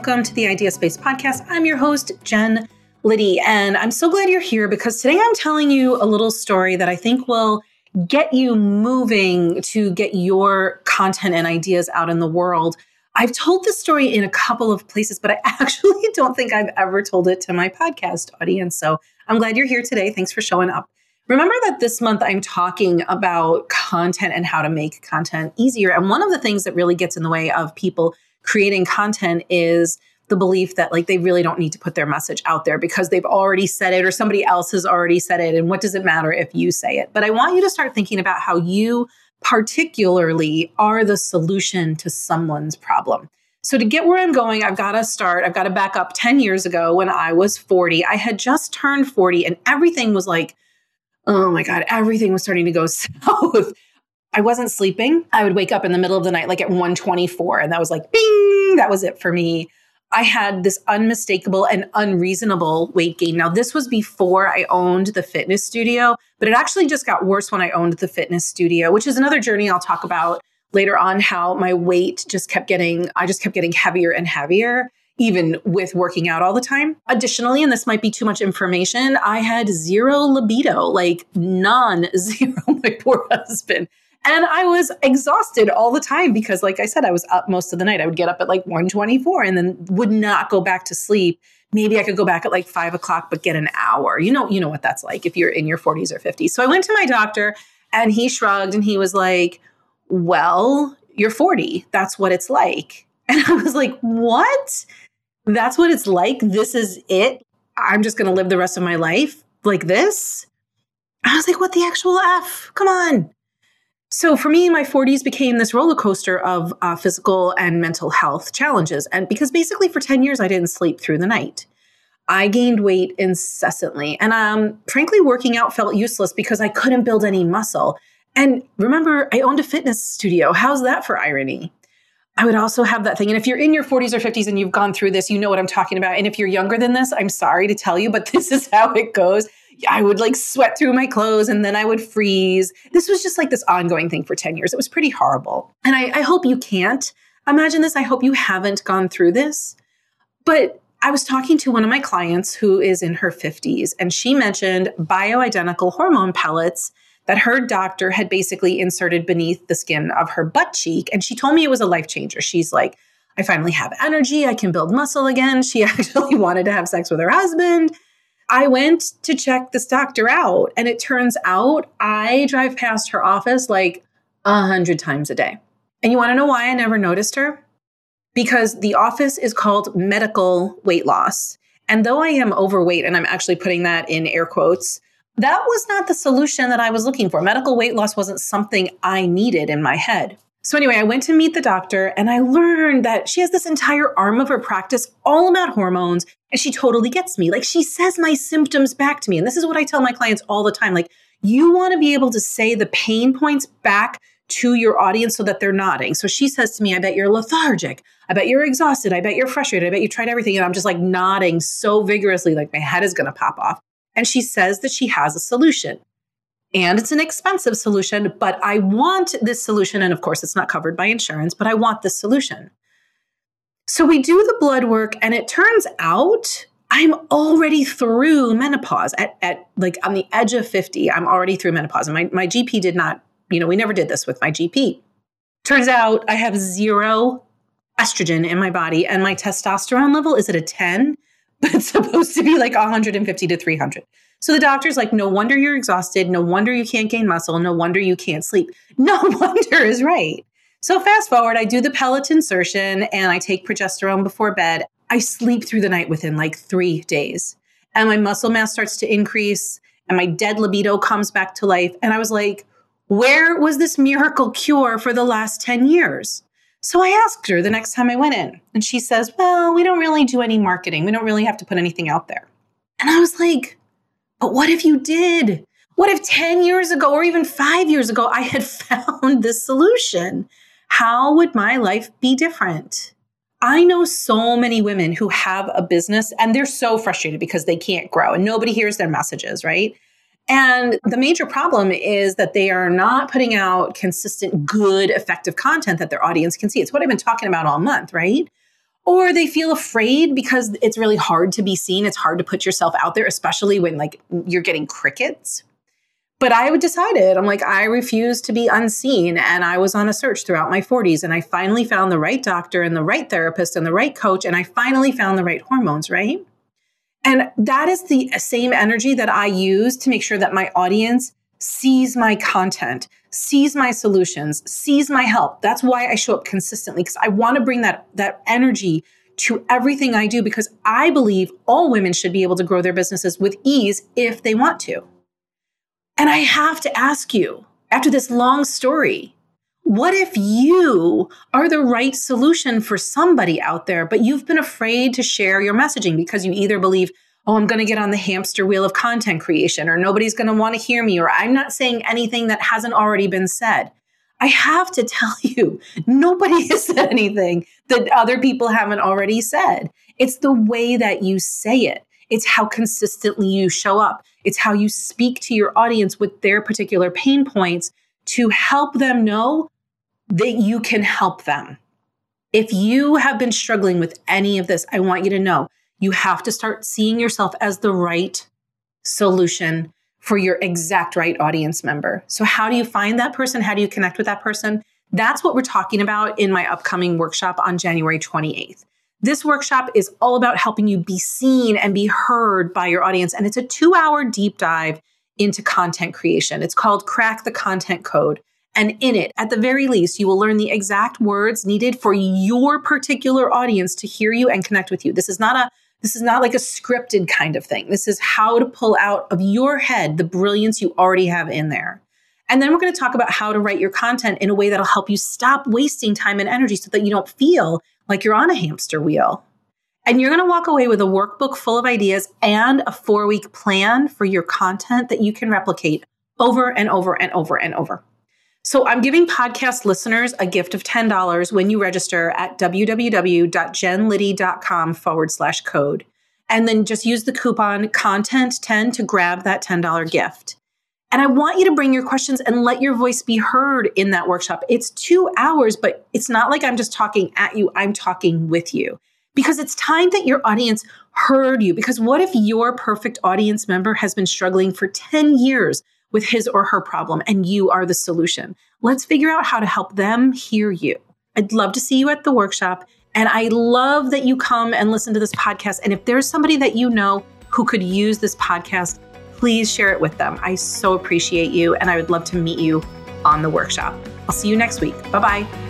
welcome to the Idea Space podcast. I'm your host, Jen Liddy, and I'm so glad you're here because today I'm telling you a little story that I think will get you moving to get your content and ideas out in the world. I've told this story in a couple of places, but I actually don't think I've ever told it to my podcast audience. So I'm glad you're here today. Thanks for showing up. Remember that this month I'm talking about content and how to make content easier. And one of the things that really gets in the way of people creating content is the belief that like they really don't need to put their message out there because they've already said it or somebody else has already said it and what does it matter if you say it? But i want you to start thinking about how you particularly are the solution to someone's problem. So to get where i'm going i've got to start i've got to back up 10 years ago when i was 40 i had just turned 40 and everything was like oh my god everything was starting to go south I wasn't sleeping. I would wake up in the middle of the night, like at 124, and that was like, bing, that was it for me. I had this unmistakable and unreasonable weight gain. Now, this was before I owned the fitness studio, but it actually just got worse when I owned the fitness studio, which is another journey I'll talk about later on how my weight just kept getting, I just kept getting heavier and heavier, even with working out all the time. Additionally, and this might be too much information, I had zero libido, like none, zero. My poor husband. And I was exhausted all the time because, like I said, I was up most of the night. I would get up at like 124 and then would not go back to sleep. Maybe I could go back at like five o'clock, but get an hour. You know, you know what that's like if you're in your 40s or 50s. So I went to my doctor and he shrugged and he was like, Well, you're 40. That's what it's like. And I was like, What? That's what it's like. This is it. I'm just going to live the rest of my life like this. I was like, What the actual F? Come on. So for me, my 40s became this roller coaster of uh, physical and mental health challenges. And because basically for 10 years, I didn't sleep through the night. I gained weight incessantly. And um, frankly, working out felt useless because I couldn't build any muscle. And remember, I owned a fitness studio. How's that for irony? I would also have that thing. And if you're in your 40s or 50s and you've gone through this, you know what I'm talking about. And if you're younger than this, I'm sorry to tell you, but this is how it goes. I would like sweat through my clothes and then I would freeze. This was just like this ongoing thing for 10 years. It was pretty horrible. And I, I hope you can't imagine this. I hope you haven't gone through this. But I was talking to one of my clients who is in her 50s, and she mentioned bioidentical hormone pellets that her doctor had basically inserted beneath the skin of her butt cheek. And she told me it was a life changer. She's like, I finally have energy. I can build muscle again. She actually wanted to have sex with her husband. I went to check this doctor out, and it turns out I drive past her office like a hundred times a day. And you want to know why I never noticed her? Because the office is called medical weight loss. And though I am overweight, and I'm actually putting that in air quotes, that was not the solution that I was looking for. Medical weight loss wasn't something I needed in my head. So, anyway, I went to meet the doctor and I learned that she has this entire arm of her practice all about hormones and she totally gets me. Like, she says my symptoms back to me. And this is what I tell my clients all the time. Like, you want to be able to say the pain points back to your audience so that they're nodding. So she says to me, I bet you're lethargic. I bet you're exhausted. I bet you're frustrated. I bet you tried everything. And I'm just like nodding so vigorously, like my head is going to pop off. And she says that she has a solution and it's an expensive solution, but I want this solution. And of course, it's not covered by insurance, but I want this solution. So we do the blood work, and it turns out I'm already through menopause at, at like on the edge of 50. I'm already through menopause. And my, my GP did not, you know, we never did this with my GP. Turns out I have zero estrogen in my body, and my testosterone level is at a 10, but it's supposed to be like 150 to 300. So the doctor's like, no wonder you're exhausted. No wonder you can't gain muscle. No wonder you can't sleep. No wonder is right. So fast forward, I do the pellet insertion and I take progesterone before bed. I sleep through the night within like three days. And my muscle mass starts to increase and my dead libido comes back to life. And I was like, where was this miracle cure for the last 10 years? So I asked her the next time I went in, and she says, Well, we don't really do any marketing. We don't really have to put anything out there. And I was like, but what if you did? What if 10 years ago or even five years ago I had found this solution? How would my life be different? I know so many women who have a business and they're so frustrated because they can't grow and nobody hears their messages, right? And the major problem is that they are not putting out consistent, good, effective content that their audience can see. It's what I've been talking about all month, right? or they feel afraid because it's really hard to be seen. It's hard to put yourself out there, especially when like you're getting crickets. But I decided, I'm like, I refuse to be unseen. And I was on a search throughout my 40s. And I finally found the right doctor and the right therapist and the right coach. And I finally found the right hormones, right? And that is the same energy that I use to make sure that my audience sees my content, sees my solutions, sees my help. That's why I show up consistently because I want to bring that that energy to everything I do because I believe all women should be able to grow their businesses with ease if they want to. And I have to ask you, after this long story, what if you are the right solution for somebody out there, but you've been afraid to share your messaging because you either believe, oh, I'm going to get on the hamster wheel of content creation, or nobody's going to want to hear me, or I'm not saying anything that hasn't already been said. I have to tell you, nobody has said anything that other people haven't already said. It's the way that you say it, it's how consistently you show up, it's how you speak to your audience with their particular pain points to help them know that you can help them. If you have been struggling with any of this, I want you to know you have to start seeing yourself as the right solution for your exact right audience member. So, how do you find that person? How do you connect with that person? That's what we're talking about in my upcoming workshop on January 28th. This workshop is all about helping you be seen and be heard by your audience. And it's a two hour deep dive into content creation. It's called Crack the Content Code. And in it, at the very least, you will learn the exact words needed for your particular audience to hear you and connect with you. This is not a this is not like a scripted kind of thing. This is how to pull out of your head the brilliance you already have in there. And then we're going to talk about how to write your content in a way that'll help you stop wasting time and energy so that you don't feel like you're on a hamster wheel. And you're going to walk away with a workbook full of ideas and a four week plan for your content that you can replicate over and over and over and over. So I'm giving podcast listeners a gift of $10 when you register at www.jenliddy.com forward slash code. And then just use the coupon content10 to grab that $10 gift. And I want you to bring your questions and let your voice be heard in that workshop. It's two hours, but it's not like I'm just talking at you, I'm talking with you. Because it's time that your audience heard you. Because what if your perfect audience member has been struggling for 10 years with his or her problem and you are the solution. Let's figure out how to help them hear you. I'd love to see you at the workshop. And I love that you come and listen to this podcast. And if there's somebody that you know who could use this podcast, please share it with them. I so appreciate you. And I would love to meet you on the workshop. I'll see you next week. Bye bye.